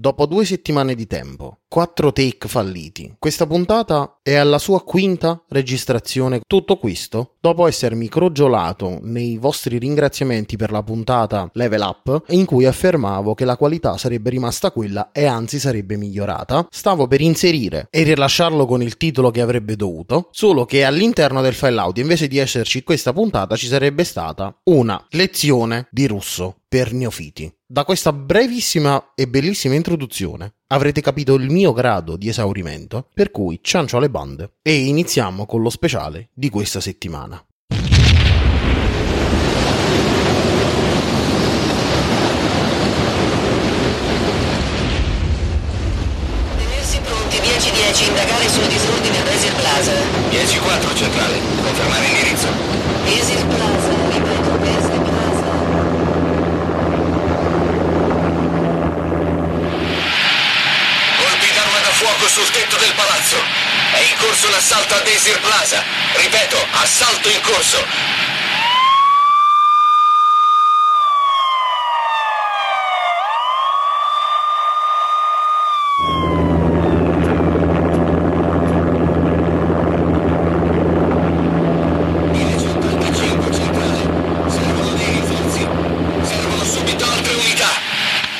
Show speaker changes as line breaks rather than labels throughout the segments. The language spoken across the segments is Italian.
Dopo due settimane di tempo, quattro take falliti, questa puntata è alla sua quinta registrazione. Tutto questo dopo essermi crogiolato nei vostri ringraziamenti per la puntata Level Up, in cui affermavo che la qualità sarebbe rimasta quella e anzi sarebbe migliorata. Stavo per inserire e rilasciarlo con il titolo che avrebbe dovuto, solo che all'interno del file audio, invece di esserci questa puntata, ci sarebbe stata una lezione di russo per neofiti. Da questa brevissima e bellissima introduzione avrete capito il mio grado di esaurimento, per cui ciancio alle bande e iniziamo con lo speciale di questa settimana.
Palazzo. È in corso l'assalto a Desir Plaza. Ripeto, assalto in corso.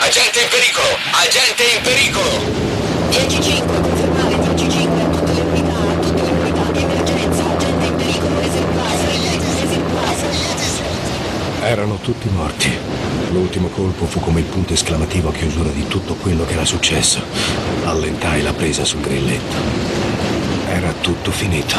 Agente in pericolo! Agente in pericolo!
10-5,
Erano tutti morti. L'ultimo colpo fu come il punto esclamativo a chiusura di tutto quello che era successo. Allentai la presa sul grilletto. Era tutto finito.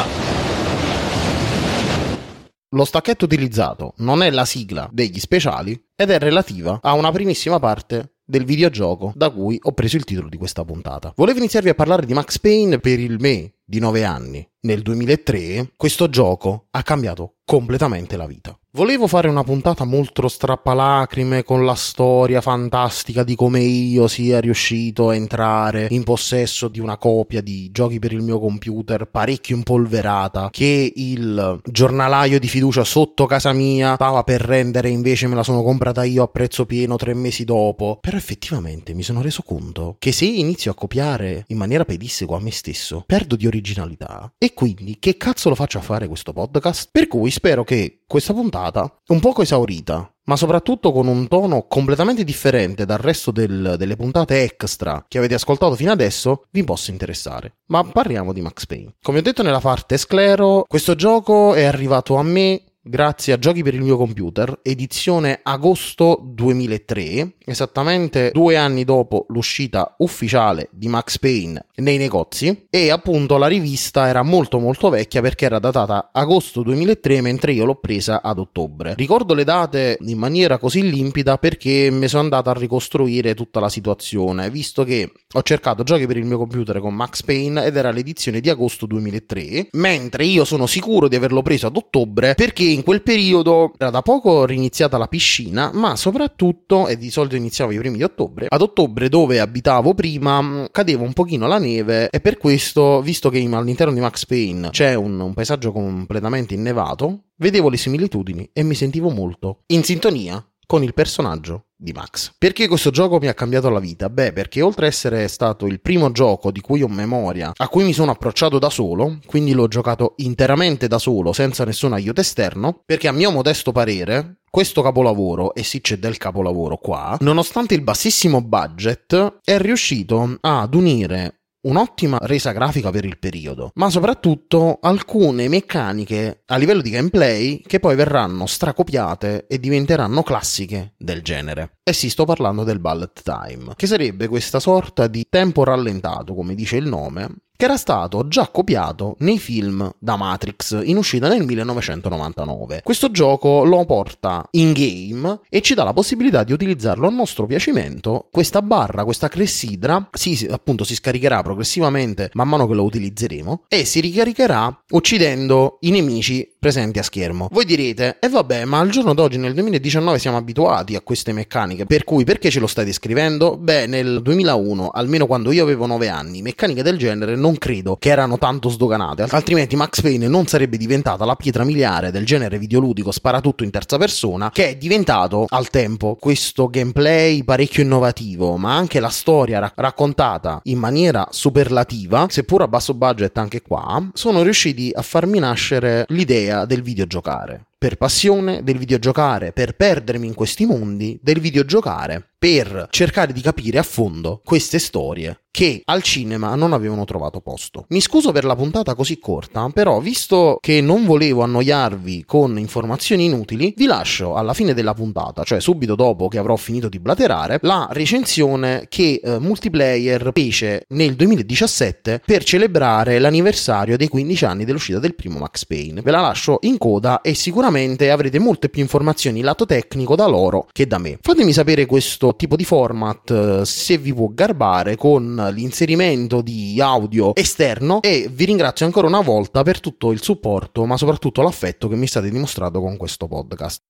Lo stacchetto utilizzato non è la sigla degli speciali ed è relativa a una primissima parte del videogioco da cui ho preso il titolo di questa puntata. Volevo iniziarvi a parlare di Max Payne per il me di 9 anni. Nel 2003 questo gioco ha cambiato completamente la vita. Volevo fare una puntata molto strappalacrime con la storia fantastica di come io sia riuscito a entrare in possesso di una copia di giochi per il mio computer parecchio impolverata che il giornalaio di fiducia sotto casa mia stava per rendere invece me la sono comprata io a prezzo pieno tre mesi dopo. Però effettivamente mi sono reso conto che se inizio a copiare in maniera pedissequa a me stesso perdo di originalità e quindi che cazzo lo faccio a fare questo podcast? Per cui spero che questa puntata, un poco esaurita, ma soprattutto con un tono completamente differente dal resto del- delle puntate extra che avete ascoltato fino adesso, vi possa interessare. Ma parliamo di Max Payne. Come ho detto nella parte sclero, questo gioco è arrivato a me grazie a Giochi per il mio computer, edizione agosto 2003, esattamente due anni dopo l'uscita ufficiale di Max Payne nei negozi e appunto la rivista era molto molto vecchia perché era datata agosto 2003 mentre io l'ho presa ad ottobre. Ricordo le date in maniera così limpida perché mi sono andato a ricostruire tutta la situazione, visto che ho cercato Giochi per il mio computer con Max Payne ed era l'edizione di agosto 2003, mentre io sono sicuro di averlo preso ad ottobre perché in quel periodo era da poco riniziata la piscina, ma soprattutto, e di solito iniziavo i primi di ottobre, ad ottobre dove abitavo prima mh, cadeva un pochino la neve e per questo, visto che in- all'interno di Max Payne c'è un, un paesaggio completamente innevato, vedevo le similitudini e mi sentivo molto in sintonia con il personaggio di Max. Perché questo gioco mi ha cambiato la vita? Beh, perché oltre a essere stato il primo gioco di cui ho memoria, a cui mi sono approcciato da solo, quindi l'ho giocato interamente da solo, senza nessun aiuto esterno, perché a mio modesto parere questo capolavoro, e sì c'è del capolavoro qua, nonostante il bassissimo budget, è riuscito ad unire un'ottima resa grafica per il periodo, ma soprattutto alcune meccaniche a livello di gameplay che poi verranno stracopiate e diventeranno classiche del genere. E sì, sto parlando del bullet time, che sarebbe questa sorta di tempo rallentato, come dice il nome, che era stato già copiato nei film da Matrix in uscita nel 1999. Questo gioco lo porta in game e ci dà la possibilità di utilizzarlo a nostro piacimento. Questa barra, questa clessidra, si, si- appunto si scaricherà progressivamente man mano che lo utilizzeremo e si ricaricherà uccidendo i nemici presenti a schermo. Voi direte, e eh vabbè, ma al giorno d'oggi, nel 2019, siamo abituati a queste meccaniche, per cui perché ce lo stai descrivendo? Beh, nel 2001, almeno quando io avevo 9 anni, meccaniche del genere non credo che erano tanto sdoganate, altrimenti Max Payne non sarebbe diventata la pietra miliare del genere videoludico sparatutto in terza persona, che è diventato al tempo questo gameplay parecchio innovativo, ma anche la storia ra- raccontata in maniera superlativa, seppur a basso budget anche qua, sono riusciti a farmi nascere l'idea del videogiocare. Per passione del videogiocare, per perdermi in questi mondi del videogiocare, per cercare di capire a fondo queste storie che al cinema non avevano trovato posto. Mi scuso per la puntata così corta, però visto che non volevo annoiarvi con informazioni inutili, vi lascio alla fine della puntata, cioè subito dopo che avrò finito di blaterare, la recensione che eh, Multiplayer fece nel 2017 per celebrare l'anniversario dei 15 anni dell'uscita del primo Max Payne. Ve la lascio in coda e sicuramente avrete molte più informazioni lato tecnico da loro che da me. Fatemi sapere questo tipo di format eh, se vi può garbare con l'inserimento di audio esterno e vi ringrazio ancora una volta per tutto il supporto, ma soprattutto l'affetto che mi state dimostrando con questo podcast.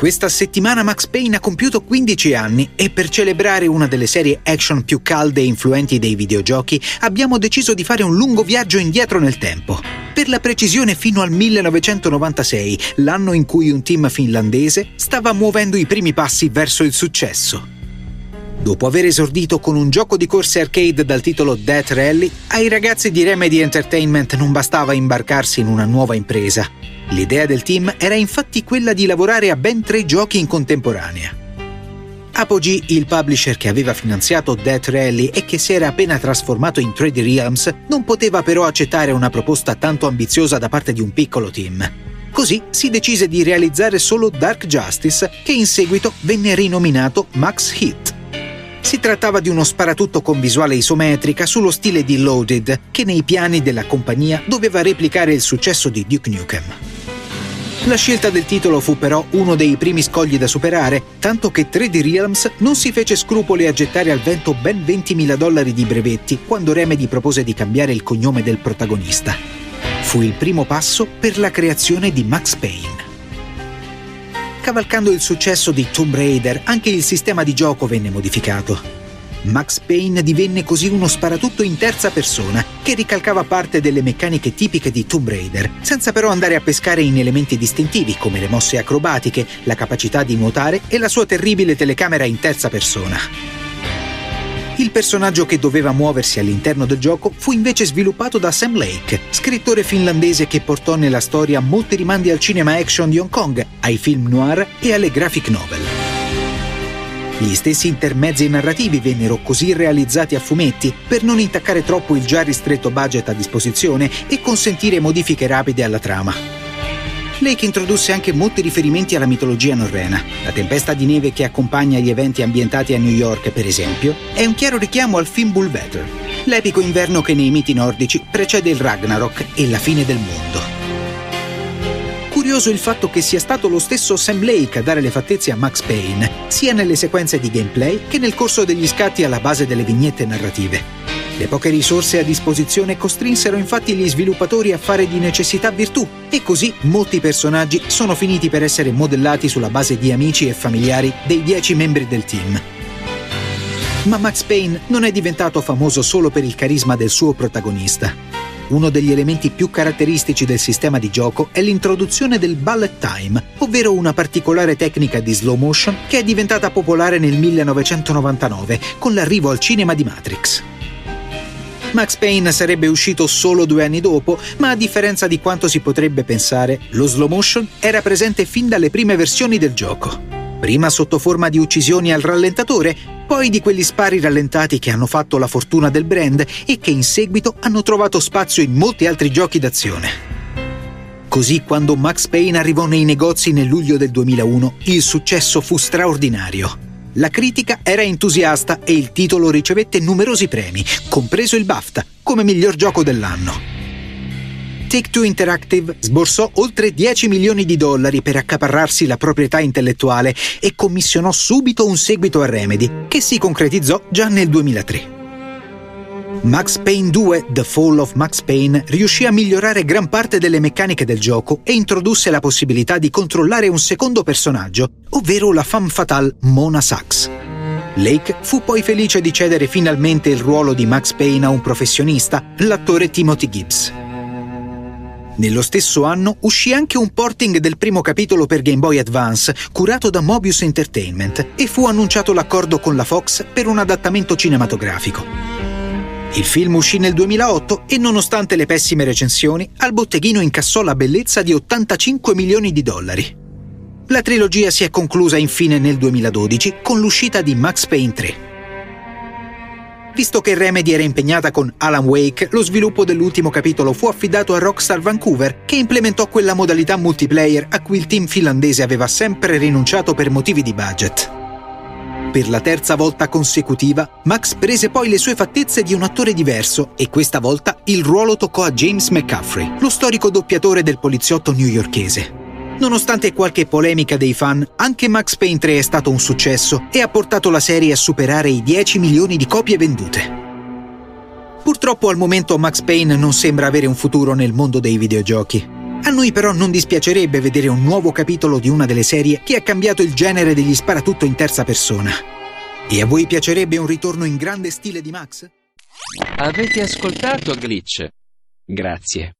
Questa settimana Max Payne ha compiuto 15 anni e per celebrare una delle serie action più calde e influenti dei videogiochi abbiamo deciso di fare un lungo viaggio indietro nel tempo. Per la precisione fino al 1996, l'anno in cui un team finlandese stava muovendo i primi passi verso il successo. Dopo aver esordito con un gioco di corse arcade dal titolo Death Rally, ai ragazzi di Remedy Entertainment non bastava imbarcarsi in una nuova impresa. L'idea del team era infatti quella di lavorare a ben tre giochi in contemporanea. Apogee, il publisher che aveva finanziato Death Rally e che si era appena trasformato in 3D Realms, non poteva però accettare una proposta tanto ambiziosa da parte di un piccolo team. Così si decise di realizzare solo Dark Justice, che in seguito venne rinominato Max Hit. Si trattava di uno sparatutto con visuale isometrica sullo stile di Loaded, che nei piani della compagnia doveva replicare il successo di Duke Nukem. La scelta del titolo fu però uno dei primi scogli da superare, tanto che 3D Realms non si fece scrupoli a gettare al vento ben 20.000 dollari di brevetti quando Remedy propose di cambiare il cognome del protagonista. Fu il primo passo per la creazione di Max Payne. Cavalcando il successo di Tomb Raider, anche il sistema di gioco venne modificato. Max Payne divenne così uno sparatutto in terza persona che ricalcava parte delle meccaniche tipiche di Tomb Raider, senza però andare a pescare in elementi distintivi come le mosse acrobatiche, la capacità di nuotare e la sua terribile telecamera in terza persona. Il personaggio che doveva muoversi all'interno del gioco fu invece sviluppato da Sam Lake, scrittore finlandese che portò nella storia molti rimandi al cinema action di Hong Kong, ai film noir e alle graphic novel. Gli stessi intermezzi narrativi vennero così realizzati a fumetti per non intaccare troppo il già ristretto budget a disposizione e consentire modifiche rapide alla trama. Lake introdusse anche molti riferimenti alla mitologia norrena. La tempesta di neve che accompagna gli eventi ambientati a New York, per esempio, è un chiaro richiamo al Fimbulvetr, l'epico inverno che nei miti nordici precede il Ragnarok e la fine del mondo. Curioso il fatto che sia stato lo stesso Sam Lake a dare le fattezze a Max Payne, sia nelle sequenze di gameplay che nel corso degli scatti alla base delle vignette narrative. Le poche risorse a disposizione costrinsero infatti gli sviluppatori a fare di necessità virtù e così molti personaggi sono finiti per essere modellati sulla base di amici e familiari dei dieci membri del team. Ma Max Payne non è diventato famoso solo per il carisma del suo protagonista. Uno degli elementi più caratteristici del sistema di gioco è l'introduzione del bullet time, ovvero una particolare tecnica di slow motion che è diventata popolare nel 1999 con l'arrivo al cinema di Matrix. Max Payne sarebbe uscito solo due anni dopo, ma a differenza di quanto si potrebbe pensare, lo slow motion era presente fin dalle prime versioni del gioco. Prima sotto forma di uccisioni al rallentatore, poi di quegli spari rallentati che hanno fatto la fortuna del brand e che in seguito hanno trovato spazio in molti altri giochi d'azione. Così quando Max Payne arrivò nei negozi nel luglio del 2001, il successo fu straordinario. La critica era entusiasta e il titolo ricevette numerosi premi, compreso il BAFTA, come miglior gioco dell'anno. Take-Two Interactive sborsò oltre 10 milioni di dollari per accaparrarsi la proprietà intellettuale e commissionò subito un seguito a Remedy, che si concretizzò già nel 2003. Max Payne 2 The Fall of Max Payne riuscì a migliorare gran parte delle meccaniche del gioco e introdusse la possibilità di controllare un secondo personaggio, ovvero la femme fatale Mona Sachs. Lake fu poi felice di cedere finalmente il ruolo di Max Payne a un professionista, l'attore Timothy Gibbs. Nello stesso anno uscì anche un porting del primo capitolo per Game Boy Advance, curato da Mobius Entertainment, e fu annunciato l'accordo con la Fox per un adattamento cinematografico. Il film uscì nel 2008 e nonostante le pessime recensioni, al botteghino incassò la bellezza di 85 milioni di dollari. La trilogia si è conclusa infine nel 2012 con l'uscita di Max Payne 3. Visto che Remedy era impegnata con Alan Wake, lo sviluppo dell'ultimo capitolo fu affidato a Rockstar Vancouver, che implementò quella modalità multiplayer a cui il team finlandese aveva sempre rinunciato per motivi di budget. Per la terza volta consecutiva, Max prese poi le sue fattezze di un attore diverso e questa volta il ruolo toccò a James McCaffrey, lo storico doppiatore del poliziotto newyorkese. Nonostante qualche polemica dei fan, anche Max Payne 3 è stato un successo e ha portato la serie a superare i 10 milioni di copie vendute. Purtroppo al momento Max Payne non sembra avere un futuro nel mondo dei videogiochi. A noi però non dispiacerebbe vedere un nuovo capitolo di una delle serie che ha cambiato il genere degli sparatutto in terza persona. E a voi piacerebbe un ritorno in grande stile di Max?
Avete ascoltato Glitch? Grazie.